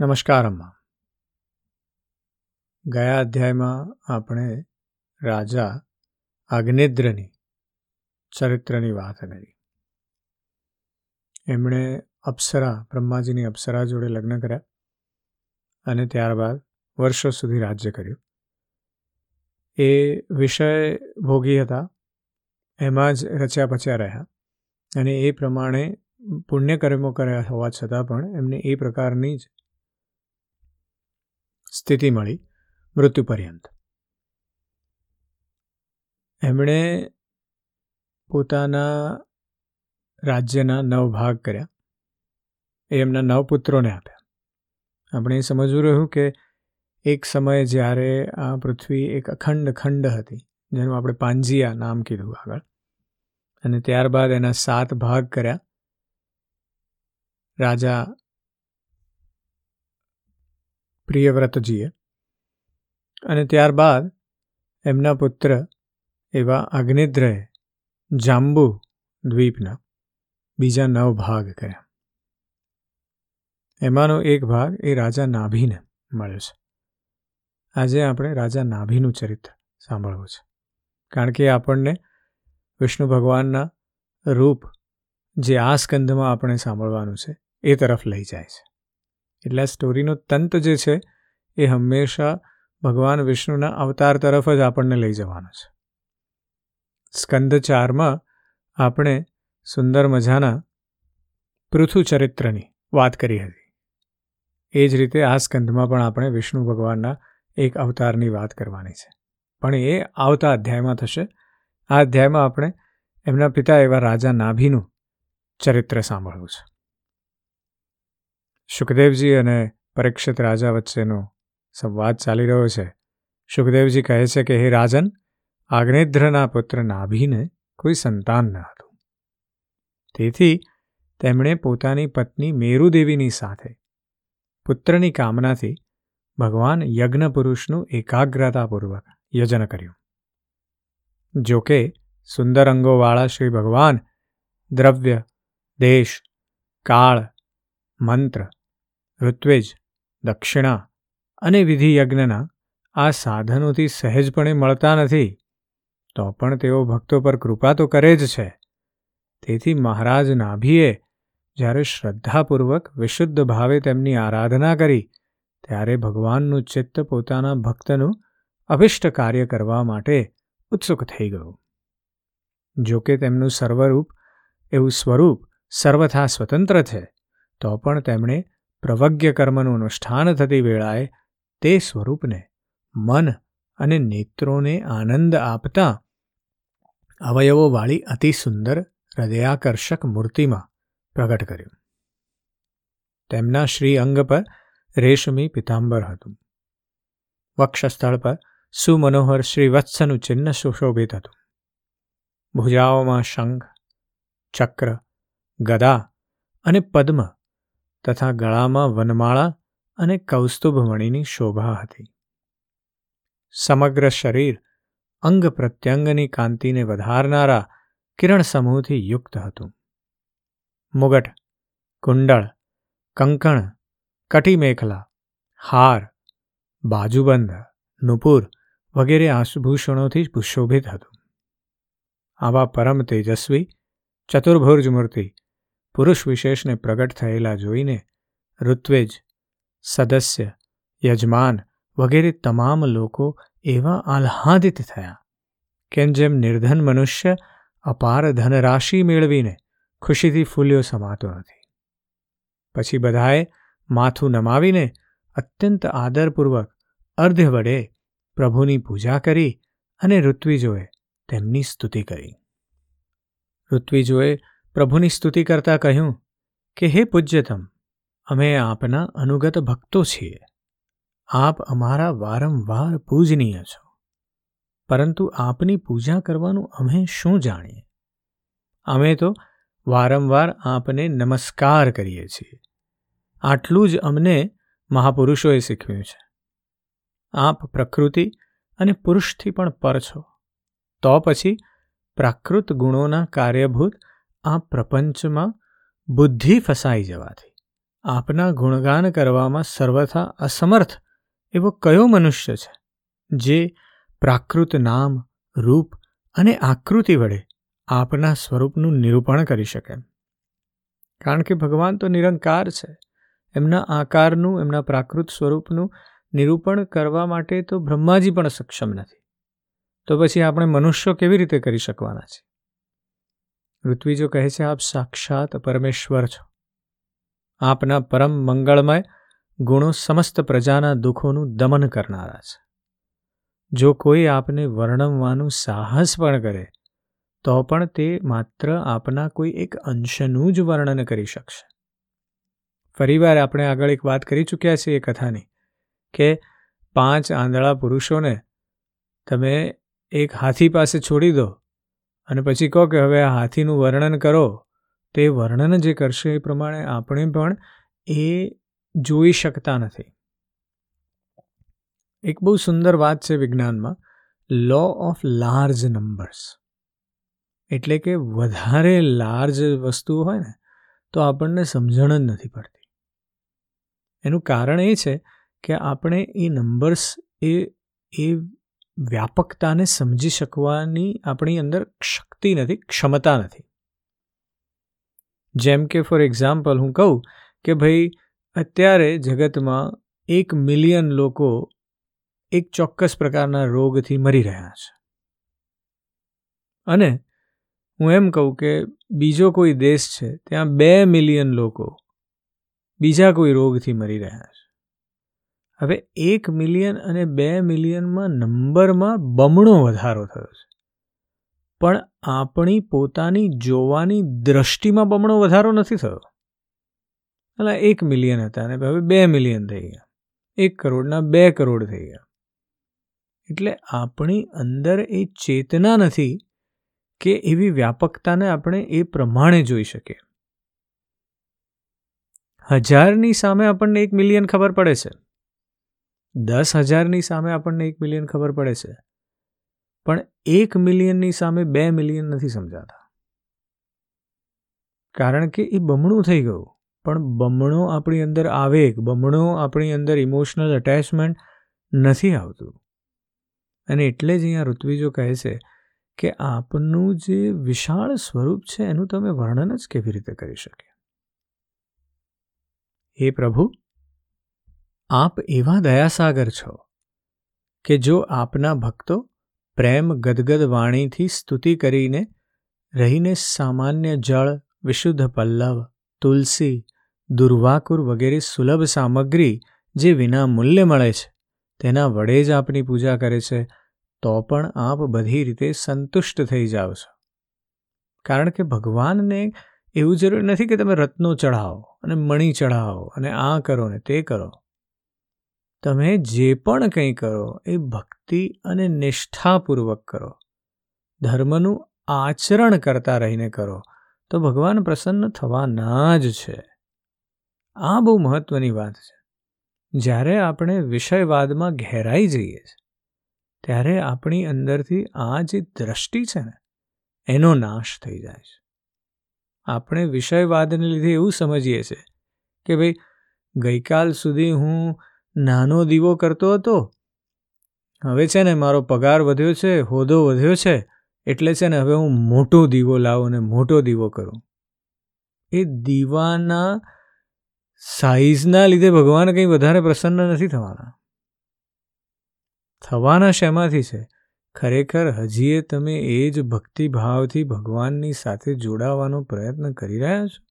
નમસ્કાર અમ્મા ગયા અધ્યાયમાં આપણે રાજા અગ્નિદ્રની ચરિત્રની વાત કરી. એમણે અપ્સરા, બ્રહ્માજીની અપ્સરા જોડે લગ્ન કર્યા અને ત્યારબાદ વર્ષો સુધી રાજ્ય કર્યું. એ વિષય ભોગી હતા, એમાં જ રચ્યા પચ્યા રહ્યા અને એ પ્રમાણે પુણ્યકર્મો કર્યા હોવા છતાં પણ એમને એ પ્રકારની જ સ્થિતિ મળી મૃત્યુ પર્યંત. એમણે પોતાના રાજ્યના નવ ભાગ કર્યા. એ એમના નવ પુત્રોને આપ્યા. આપણે સમજવું રહ્યું કે એક સમયે જ્યારે આ પૃથ્વી એક અખંડ ખંડ હતી, જેનું આપણે પાંજિયા નામ કીધું આગળ, અને ત્યારબાદ એના સાત ભાગ કર્યા. રાજા પ્રિયવ્રતજીએ. અને ત્યારબાદ એમના પુત્ર એવા અગ્નિદ્રએ જાંબુ દ્વીપના બીજા નવ ભાગ કર્યા. એમાંનો એક ભાગ એ રાજા નાભીને મળ્યો છે. આજે આપણે રાજા નાભીનું ચરિત્ર સાંભળવું છે. કારણ કે આપણને વિષ્ણુ ભગવાનના રૂપ જે આ સ્કંધમાં આપણે સાંભળવાનું છે એ તરફ લઈ જાય છે. એટલે આ સ્ટોરીનો તંત જે છે, એ હંમેશા ભગવાન વિષ્ણુના અવતાર તરફ જ આપણને લઈ જવાનો છે. સ્કંદ ચારમાં આપણે સુંદર મજાના પૃથુ ચરિત્રની વાત કરી હતી. એ જ રીતે આ સ્કંદમાં પણ આપણે વિષ્ણુ ભગવાનના એક અવતારની વાત કરવાની છે. પણ એ આવતા અધ્યાયમાં થશે. આ અધ્યાયમાં આપણે એમના પિતા એવા રાજા નાભીનું ચરિત્ર સાંભળવું છે. સુખદેવજી અને પરીક્ષિત રાજા વચ્ચેનો સંવાદ ચાલી રહ્યો છે. સુખદેવજી કહે છે કે, હે રાજન આગ્નેધ્રના પુત્ર નાભીને કોઈ સંતાન ન હતું. તેથી તેમણે પોતાની પત્ની મેરુદેવીની સાથે પુત્રની કામનાથી ભગવાન યજ્ઞ પુરુષનું એકાગ્રતાપૂર્વક યજન કર્યું. જોકે સુંદર અંગોવાળા શ્રી ભગવાન દ્રવ્ય, દેશ, કાળ, મંત્ર ઋત્વેજ દક્ષિણા અને વિધિ યજ્ઞના આ સાધનોથી સહેજપણે મળતા નથી, તો પણ તેઓ ભક્તો પર કૃપા તો કરે જ છે. તેથી મહારાજ નાભીએ જ્યારે શ્રદ્ધાપૂર્વક વિશુદ્ધ ભાવે તેમની આરાધના કરી, ત્યારે ભગવાનનું ચિત્ત પોતાના ભક્તનું અભિષ્ટ કાર્ય કરવા માટે ઉત્સુક થઈ ગયું. જોકે તેમનું સર્વરૂપ એવું સ્વરૂપ સર્વથા સ્વતંત્ર છે, તો પણ તેમણે પ્રવજ્ઞ કર્મનું અનુષ્ઠાન થતી વેળાએ તે સ્વરૂપને મન અને નેત્રોને આનંદ આપતા અવયવોવાળી અતિ સુંદર હૃદયાકર્ષક મૂર્તિમાં પ્રગટ કર્યું. તેમના શ્રી અંગ પર રેશમી પિતાંબર હતું. વક્ષસ્થળ પર સુમનોહર શ્રીવત્સનું ચિહ્ન સુશોભિત હતું. ભુજાઓમાં શંખ, ચક્ર, ગદા અને પદ્મ તથા ગળામાં વનમાળા અને કૌસ્તુભમણીની શોભા હતી. સમગ્ર શરીર અંગ પ્રત્યંગની કાંતિને વધારનારા કિરણ સમૂહથી યુક્ત હતું. મુગટ, કુંડળ, કંકણ, કટીમેખલા, હાર, બાજુબંધ, નુપુર વગેરે આશુભૂષણોથી સુશોભિત હતું. આવા પરમ તેજસ્વી ચતુર્ભુજ મૂર્તિ પુરુષ વિશેષને પ્રગટ થયેલા જોઈને ઋત્વેજ, સદસ્ય, યજમાન વગેરે તમામ લોકો એવા આહ્લાદિત થયા કેમ જેમ નિર્ધન મનુષ્ય અપાર ધનરાશિ મેળવીને ખુશીથી ફૂલ્યો સમાતો નથી. પછી બધાએ માથું નમાવીને અત્યંત આદરપૂર્વક અર્ધ વડે પ્રભુની પૂજા કરી અને ઋત્વિજોએ તેમની સ્તુતિ કરી. ઋત્વિજોએ પ્રભુની સ્તુતિ કરતા કહ્યું, કે હે પૂજ્યતમ, અમે આપના અનુગત ભક્તો છીએ. આપ અમારા વારંવાર પૂજનીય છો. પરંતુ આપની પૂજા કરવાનું અમે શું જાણીએ? અમે તો વારંવાર આપને નમસ્કાર કરીએ છીએ. આટલું જ અમને મહાપુરુષોએ શીખવ્યું છે. આપ પ્રકૃતિ અને પુરુષથી પણ પર છો. તો પછી પ્રાકૃત ગુણોના કાર્યભૂત આ પ્રપંચમાં બુદ્ધિ ફસાઈ જવાથી, આપના ગુણગાન કરવામાં સર્વથા અસમર્થ એવો કયો મનુષ્ય છે, જે પ્રાકૃત નામ, રૂપ અને આકૃતિ વડે આપના સ્વરૂપનું નિરૂપણ કરી શકે? કારણ કે ભગવાન તો નિરંકાર છે. એમના આકારનું, એમના પ્રાકૃત સ્વરૂપનું નિરૂપણ કરવા માટે તો બ્રહ્માજી પણ સક્ષમ નથી. તો પછી આપણે મનુષ્યો કેવી રીતે કરી શકવાના છે? ઋત્વિજો કહે છે, આપ સાક્ષાત પરમેશ્વર છો. આપના પરમ મંગળમય ગુણો સમસ્ત પ્રજાના દુઃખોનું દમન કરનારા છે. જો કોઈ આપને વર્ણવવાનું સાહસ પણ કરે, તો પણ તે માત્ર આપના કોઈ એક અંશનું જ વર્ણન કરી શકશે. ફરીવાર આપણે આગળ એક વાત કરી ચૂક્યા છીએ એ કથાની, કે પાંચ આંધળા પુરુષોને તમે એક હાથી પાસે છોડી દો અને પછી કહો કે હવે આ હાથીનું વર્ણન કરો. તે વર્ણન જે કરશે એ પ્રમાણે આપણે પણ એ જોઈ શકતા નથી. એક બહુ સુંદર વાત છે વિજ્ઞાનમાં લો ઓફ લાર્જ નંબર્સ એટલે કે વધારે લાર્જ વસ્તુઓ હોય ને, તો આપણને સમજણ જ નથી પડતી. એનું કારણ એ છે કે આપણે એ નંબર્સ એ એ વ્યાપકતાને સમજી શકવાની આપણી અંદર શક્તિ નથી, ક્ષમતા નથી. જેમ કે ફોર એક્ઝામ્પલ હું કહું કે ભાઈ, અત્યારે જગતમાં એક મિલિયન લોકો એક ચોક્કસ પ્રકારના રોગથી મરી રહ્યા છે. અને હું એમ કહું કે બીજો કોઈ દેશ છે, ત્યાં બે મિલિયન લોકો બીજા કોઈ રોગથી મરી રહ્યા છે. હવે એક મિલિયન અને બે મિલિયનમાં નંબરમાં બમણો વધારો થયો છે. પણ આપણી પોતાની જોવાની દ્રષ્ટિમાં બમણો વધારો નથી થયો. એટલે એક મિલિયન હતા અને હવે બે મિલિયન થઈ ગયા. એક કરોડના બે કરોડ થઈ ગયા. એટલે આપણી અંદર એ ચેતના નથી કે એવી વ્યાપકતાને આપણે એ પ્રમાણે જોઈ શકીએ. હજારની સામે આપણને એક મિલિયન ખબર પડે છે. દસ હજારની સામે આપણને એક મિલિયન ખબર પડે છે. પણ એક મિલિયનની સામે બે મિલિયન નથી સમજાતા. કારણ કે એ બમણું થઈ ગયું. પણ બમણો આપણી અંદર આવેગ બમણો આપણી અંદર ઇમોશનલ અટેચમેન્ટ નથી આવતું. અને એટલે જ અહીંયા ઋત્વિજો કહે છે કે આપનું જે વિશાળ સ્વરૂપ છે એનું તમે વર્ણન જ કેવી રીતે કરી શકે હે પ્રભુ આપ એવા દયાસાગર છો કે જો આપના ભક્તો પ્રેમ ગદગદ વાણીથી સ્તુતિ કરીને રહીને સામાન્ય જળ, વિશુદ્ધ પલ્લવ, તુલસી, દુર્વાકુર વગેરે સુલભ સામગ્રી જે વિના મૂલ્ય મળે છે, તેના વડે જ આપની પૂજા કરે છે, તો પણ આપ બધી રીતે સંતુષ્ટ થઈ જાઓ છો. કારણ કે ભગવાનને એવું જરૂરી નથી કે તમે રત્નો ચઢાવો અને મણી ચઢાવો અને આ કરો ને તે કરો. તમે જે પણ કંઈ કરો, એ ભક્તિ અને નિષ્ઠાપૂર્વક કરો. ધર્મનું આચરણ કરતા રહીને કરો. તો ભગવાન પ્રસન્ન થવાના જ છે. આ બહુ મહત્વની વાત છે. જ્યારે આપણે વિષયવાદમાં ઘેરાઈ જઈએ છીએ ત્યારે આપણી અંદરથી આ જે દ્રષ્ટિ છે ને, એનો નાશ થઈ જાય છે. આપણે વિષયવાદને લીધે એવું સમજીએ છીએ કે ભાઈ ગઈકાલ સુધી હું નાનો દીવો કરતો હતો. હવે છે ને મારો પગાર વધ્યો છે હોદો વધ્યો છે, એટલે છે ને હવે હું મોટો દીવો લાવું અને મોટો દીવો કરું. એ દીવાના સાઈઝના લીધે ભગવાન કંઈ વધારે પ્રસન્ન નથી થવાના. થવાના શેમાંથી છે? ખરેખર હજીએ તમે એ જ ભક્તિભાવથી ભગવાનની સાથે જોડાવાનો પ્રયત્ન કરી રહ્યા છો?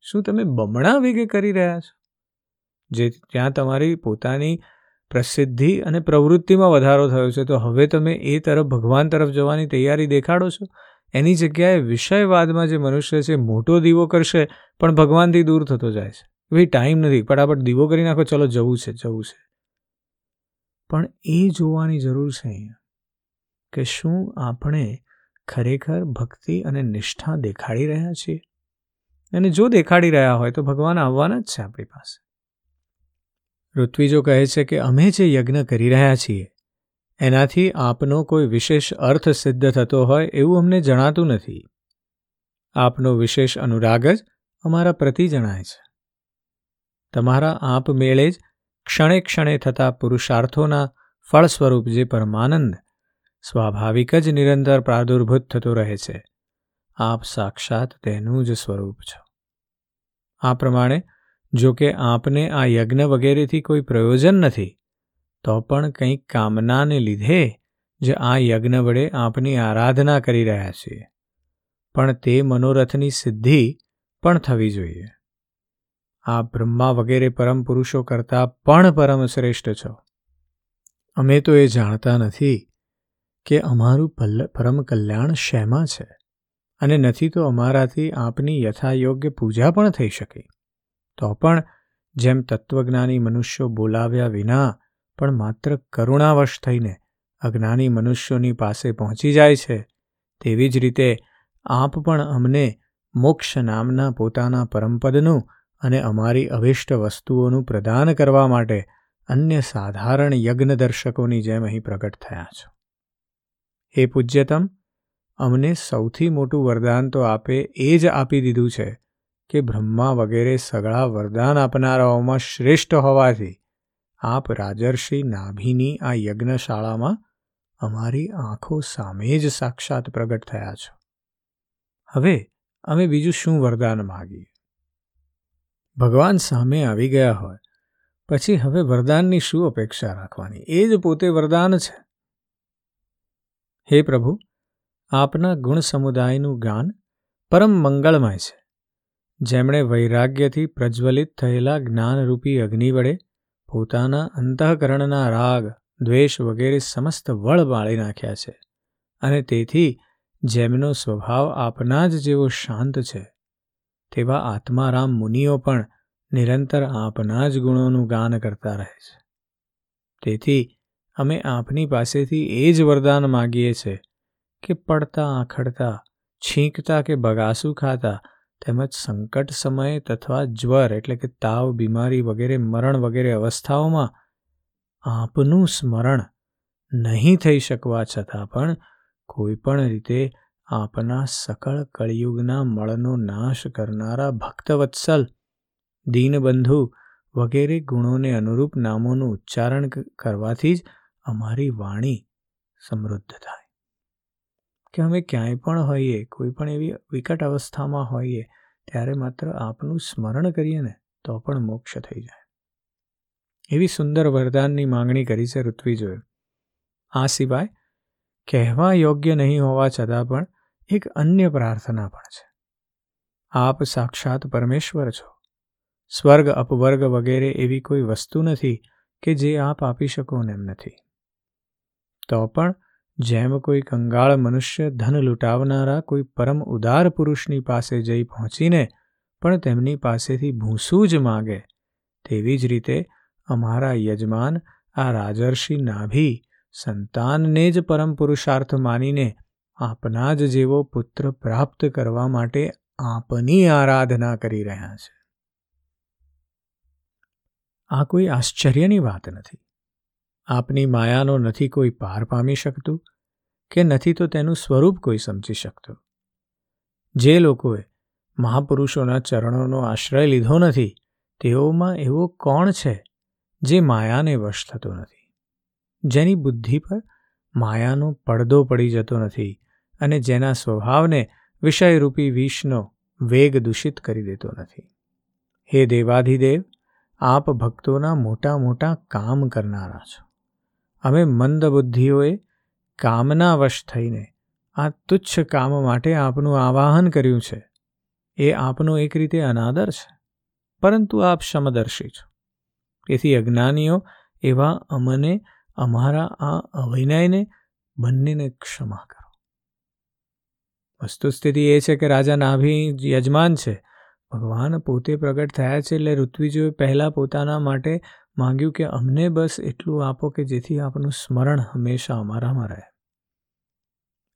શું તમે બમણા વેગે કરી રહ્યા છો? જે ત્યાં તમારી પોતાની પ્રસિદ્ધિ અને પ્રવૃત્તિમાં વધારો થયો છે. તો હવે તમે એ તરફ, ભગવાન તરફ જવાની તૈયારી દેખાડો છો? એની જગ્યાએ વિષયવાદમાં જે મનુષ્ય છે, મોટો દીવો કરશે, પણ ભગવાનથી દૂર થતો જાય છે. ભાઈ, ટાઈમ નથી. ફટાફટ દીવો કરી નાખો. ચલો, જવું છે જવું છે. પણ એ જોવાની જરૂર છે અહીંયા કે શું આપણે ખરેખર ભક્તિ અને નિષ્ઠા દેખાડી રહ્યા છીએ? અને જો દેખાડી રહ્યા હોય તો ભગવાન આવવાના જ છે આપણી પાસે. ઋત્વિજો કહે છે કે અમે જે યજ્ઞ કરી રહ્યા છીએ, એનાથી આપનો કોઈ વિશેષ અર્થ સિદ્ધ થતો હોય એવું અમને જણાતું નથી. આપનો વિશેષ અનુરાગ જ અમારા પ્રતિ જણાય છે. તમારા આપમેળે જ ક્ષણે ક્ષણે થતા પુરુષાર્થોના ફળ સ્વરૂપ જે પરમાનંદ, સ્વાભાવિક જ નિરંતર પ્રાદુર્ભૂત થતો રહે છે, આપ સાક્ષાત તેનું જ સ્વરૂપ છો. આ પ્રમાણે જો કે આપને આ યજ્ઞ વગેરેથી કોઈ પ્રયોજન નથી, તો પણ કંઈક કામનાને લીધે જે આ યજ્ઞ વડે આપની આરાધના કરી રહ્યા છીએ. પણ તે મનોરથની સિદ્ધિ પણ થવી જોઈએ. આ બ્રહ્મા વગેરે પરમ પુરુષો કરતાં પણ પરમ શ્રેષ્ઠ છો. અમે તો એ જાણતા નથી કે અમારું પરમ કલ્યાણ શેમાં છે, અને નથી તો અમારાથી આપની યથાયોગ્ય પૂજા પણ થઈ શકે. તો પણ જેમ તત્વજ્ઞાની મનુષ્યો બોલાવ્યા વિના પણ માત્ર કરુણાવશ થઈને અજ્ઞાની મનુષ્યોની પાસે પહોંચી જાય છે, તેવી જ રીતે આપ પણ અમને મોક્ષ નામના પોતાના પરમપદનું અને અમારી અભિષ્ટ વસ્તુઓનું પ્રદાન કરવા માટે અન્ય સાધારણ યજ્ઞ દર્શકોની જેમ અહીં પ્રગટ થયા છો. હે પૂજ્યતમ, અમને સૌથી મોટું વરદાન તો આપે એ જ આપી દીધું છે કે બ્રહ્મા વગેરે સગળા વરદાન આપનારાઓમાં શ્રેષ્ઠ હોવાથી આપ રાજર્ષિ નાભીની આ યજ્ઞશાળામાં અમારી આંખો સામે જ સાક્ષાત પ્રગટ થયા છો. હવે અમે બીજું શું વરદાન માગીએ? ભગવાન સામે આવી ગયા હોય, પછી હવે વરદાનની શું અપેક્ષા રાખવાની? એ જ પોતે વરદાન છે. હે પ્રભુ, આપના ગુણ સમુદાયનું જ્ઞાન પરમ મંગળમય છે. જેમણે વૈરાગ્યથી પ્રજ્વલિત થયેલા જ્ઞાનરૂપી અગ્નિ વડે પોતાના અંતઃકરણના રાગ, દ્વેષ વગેરે સમસ્ત વળ બાળી નાખ્યા છે અને તેથી જેમનો સ્વભાવ આપના જ જેવો શાંત છે, તેવા આત્મારામ મુનિઓ પણ નિરંતર આપના જ ગુણોનું ગાન કરતા રહે છે. તેથી અમે આપની પાસેથી એ જ વરદાન માગીએ છીએ કે પડતા, આખડતા, છીંકતા કે બગાસું ખાતા તેમજ સંકટ સમયે તથા જ્વર, એટલે કે તાવ, બીમારી વગેરે, મરણ વગેરે અવસ્થાઓમાં આપનું સ્મરણ નહીં થઈ શકવા છતાં પણ કોઈ પણ રીતે આપના સકળ કળિયુગના મળનો નાશ કરનારા ભક્તવત્સલ, દીનબંધુ વગેરે ગુણોને અનુરૂપ નામોનું ઉચ્ચારણ કરવાથી જ અમારી વાણી સમૃદ્ધ થાય. કે અમે ક્યાંય પણ હોઈએ, કોઈ પણ એવી વિકટ અવસ્થામાં હોઈએ, ત્યારે માત્ર આપનું સ્મરણ કરીએ ને, તો પણ મોક્ષ થઈ જાય. એવી સુંદર વરદાનની માંગણી કરી છે ઋત્વિજોએ. આ સિવાય, કહેવા યોગ્ય નહીં હોવા છતાં પણ એક અન્ય પ્રાર્થના પણ છે. આપ સાક્ષાત પરમેશ્વર છો. સ્વર્ગ, અપવર્ગ વગેરે એવી કોઈ વસ્તુ નથી કે જે આપ આપી શકો એમ નથી. તો પણ જેમ કોઈ કંગાળ મનુષ્ય ધન લૂંટાવનારા કોઈ પરમ ઉદાર પુરુષની પાસે જઈ પહોંચીને પણ તેમની પાસેથી ભૂસું જ માગે, તેવી જ રીતે અમારા યજમાન આ રાજર્ષિ નાભી સંતાનને જ પરમ પુરુષાર્થ માનીને આપના જ જેવો પુત્ર પ્રાપ્ત કરવા માટે આપની આરાધના કરી રહ્યા છે. આ કોઈ આશ્ચર્યની વાત નથી. આપની માયાનો નથી કોઈ પાર પામી શકતું કે નથી તો તેનું સ્વરૂપ કોઈ સમજી શકતું? જે લોકોએ મહાપુરુષોના ચરણોનો આશ્રય લીધો નથી, તેઓમાં એવો કોણ છે જે માયાને વશ થતો નથી? જેની બુદ્ધિ પર માયાનો પડદો પડી જતો નથી અને જેના સ્વભાવને વિષયરૂપી વિષનો વેગ દૂષિત કરી દેતો નથી? હે દેવાધિદેવ, આપ ભક્તોના મોટા મોટા કામ કરનારા છો. અમે મંદ બુદ્ધિઓએ કામનાવશ થઈને આ તુચ્છ કામ માટે આપનું આવાહન કર્યું છે. એ આપનો એક રીતે અનાદર છે. પરંતુ આપ સમદર્શી છો. તેથી અજ્ઞાનીઓ એવા અમને, અમારા આ અવિનયને બંનેને ક્ષમા કરો. વસ્તુસ્થિતિ એ છે કે રાજા નાભી યજમાન છે. ભગવાન પોતે પ્રગટ થયા છે એટલે ઋત્વિજોએ પહેલાં પોતાના માટે માંગ્યું કે અમને બસ એટલું આપો કે જેથી આપનું સ્મરણ હંમેશા અમારામાં રહે.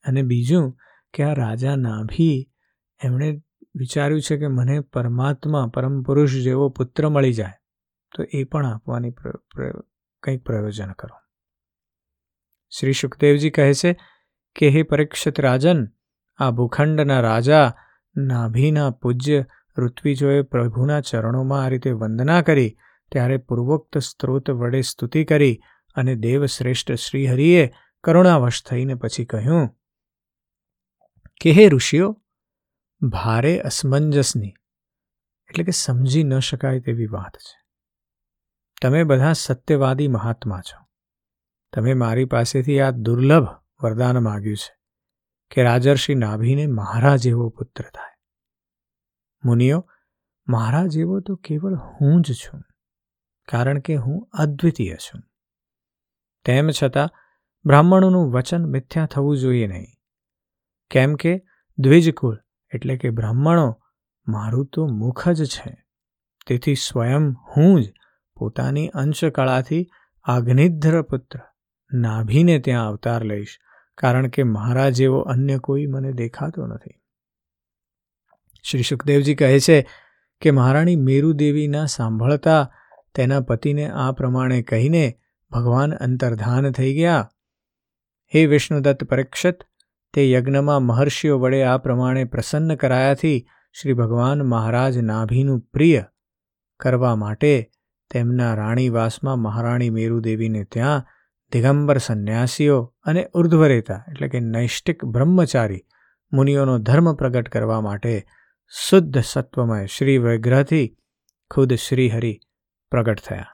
અને બીજું કે આ રાજા નાભી એમણે વિચાર્યું છે કે મને પરમાત્મા, પરમ પુરુષ જેવો પુત્ર મળી જાય, તો એ પણ આપવાની કંઈક પ્રયોજન કરો. શ્રી સુખદેવજી કહે છે કે, હે પરીક્ષિત રાજન, આ ભૂખંડના રાજા નાભીના પૂજ્ય ઋત્વિજોએ પ્રભુના ચરણોમાં આ રીતે વંદના કરી ત્યારે પૂર્વોક્ત સ્ત્રોત વડે સ્તુતિ કરી અને દેવશ્રેષ્ઠ શ્રીહરિએ કરુણાવશ થઈને પછી કહ્યું, કે હે ઋષિઓ, ભારે અસમંજસની, એટલે કે સમજી ન શકાય તેવી વાત છે. તમે બધા સત્યવાદી મહાત્મા છો. તમે મારી પાસેથી આ દુર્લભ વરદાન માગ્યું છે કે રાજર્ષિ નાભીને મારા જેવો પુત્ર થાય. મુનિઓ, મારા જેવો તો કેવળ હું જ છું. કારણ કે હું અદ્વિતીય છું. તેમ છતાં બ્રાહ્મણોનું વચન મિથ્યા થવું જોઈએ નહીં. કેમ કે દ્વિજકુળ એટલે કે બ્રાહ્મણો મારું તો મુખ જ છે. તેથી સ્વયં હું જ પોતાની અંશકળાથી આગ્નિધ્ર પુત્ર નાભીને ત્યાં અવતાર લઈશ, કારણ કે મારા જેવો અન્ય કોઈ મને દેખાતો નથી. શ્રી સુખદેવજી કહે છે કે મહારાણી મેરુદેવીના સાંભળતા તેના પતિને આ પ્રમાણે કહીને ભગવાન અંતર્ધાન થઈ ગયા. હે વિષ્ણુદત્ત પરીક્ષિત, તે યજ્ઞમાં મહર્ષિઓ વડે આ પ્રમાણે પ્રસન્ન કરાયાથી શ્રી ભગવાન મહારાજ નાભીનું પ્રિય કરવા માટે તેમના રાણીવાસમાં મહારાણી મેરુદેવીને ત્યાં દિગંબર સંન્યાસીઓ અને ઉર્ધ્વરેતા એટલે કે નૈષ્ટિક બ્રહ્મચારી મુનિઓનો ધર્મ પ્રગટ કરવા માટે શુદ્ધ સત્વમય શ્રી વિગ્રહથી ખુદ શ્રીહરિ પ્રગટ થયા.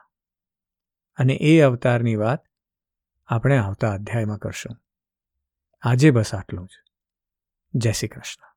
અને એ અવતારની વાત આપણે આવતા અધ્યાયમાં કરશું. આજે બસ આટલું જ. જય શ્રી કૃષ્ણ.